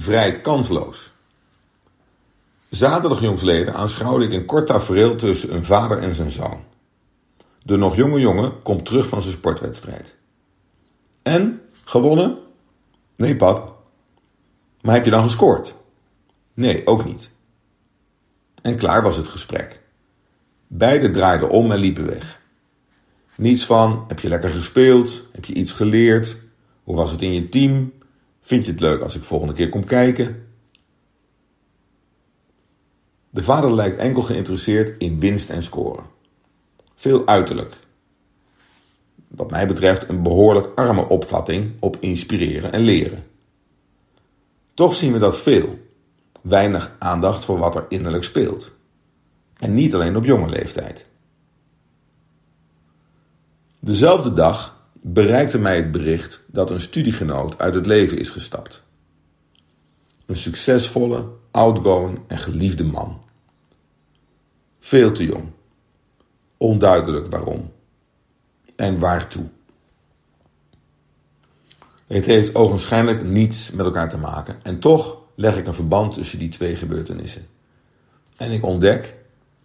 vrij kansloos. Zaterdag jongsleden aanschouwde ik een kort tafereel tussen een vader en zijn zoon. De nog jonge jongen komt terug van zijn sportwedstrijd. En? Gewonnen? Nee, pap. Maar heb je dan gescoord? Nee, ook niet. En klaar was het gesprek. Beiden draaiden om en liepen weg. Niets van: heb je lekker gespeeld? Heb je iets geleerd? Hoe was het in je team? Vind je het leuk als ik volgende keer kom kijken? De vader lijkt enkel geïnteresseerd in winst en scoren. Veel uiterlijk. Wat mij betreft een behoorlijk arme opvatting op inspireren en leren. Toch zien we dat veel. Weinig aandacht voor wat er innerlijk speelt. En niet alleen op jonge leeftijd. Dezelfde dag bereikte mij het bericht dat een studiegenoot uit het leven is gestapt. Een succesvolle, outgoing en geliefde man. Veel te jong. Onduidelijk waarom. En waartoe. Het heeft ogenschijnlijk niets met elkaar te maken. En toch leg ik een verband tussen die twee gebeurtenissen. En ik ontdek,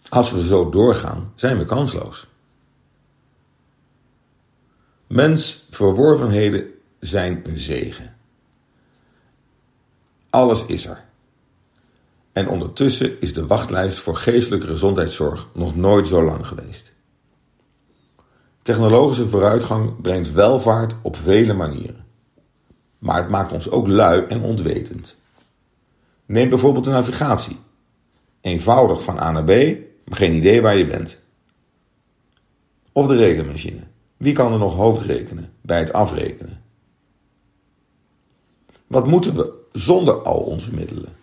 als we zo doorgaan, zijn we kansloos. Mens verworvenheden zijn een zegen. Alles is er. En ondertussen is de wachtlijst voor geestelijke gezondheidszorg nog nooit zo lang geweest. Technologische vooruitgang brengt welvaart op vele manieren. Maar het maakt ons ook lui en ontwetend. Neem bijvoorbeeld de navigatie. Eenvoudig van A naar B, maar geen idee waar je bent. Of de rekenmachine. Wie kan er nog hoofdrekenen bij het afrekenen? Wat moeten we zonder al onze middelen?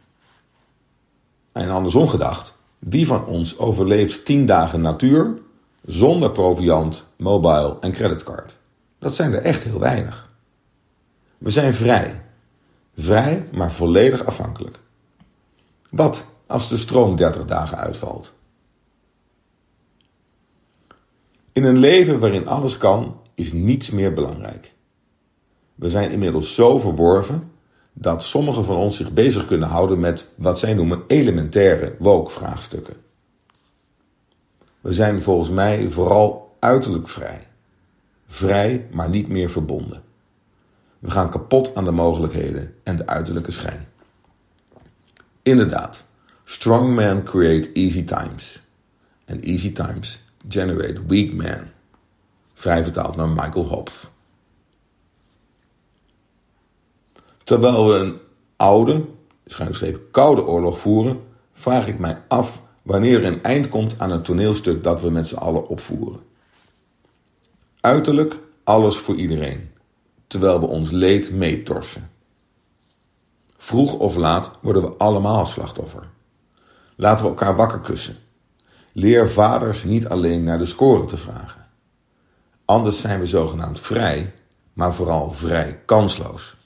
En andersom gedacht, wie van ons overleeft 10 dagen natuur zonder proviant, mobile en creditcard? Dat zijn er echt heel weinig. We zijn vrij. Vrij, maar volledig afhankelijk. Wat als de stroom 30 dagen uitvalt? In een leven waarin alles kan, is niets meer belangrijk. We zijn inmiddels zo verworven dat sommigen van ons zich bezig kunnen houden met wat zij noemen elementaire woke-vraagstukken. We zijn volgens mij vooral uiterlijk vrij. Vrij, maar niet meer verbonden. We gaan kapot aan de mogelijkheden en de uiterlijke schijn. Inderdaad, strong men create easy times. En easy times generate weak men. Vrij vertaald naar Michael Hopf. Terwijl we een oude, schuinstreep koude oorlog voeren, vraag ik mij af wanneer er een eind komt aan het toneelstuk dat we met z'n allen opvoeren. Uiterlijk alles voor iedereen, terwijl we ons leed meetorsen. Vroeg of laat worden we allemaal slachtoffer. Laten we elkaar wakker kussen. Leer vaders niet alleen naar de score te vragen. Anders zijn we zogenaamd vrij, maar vooral vrij kansloos.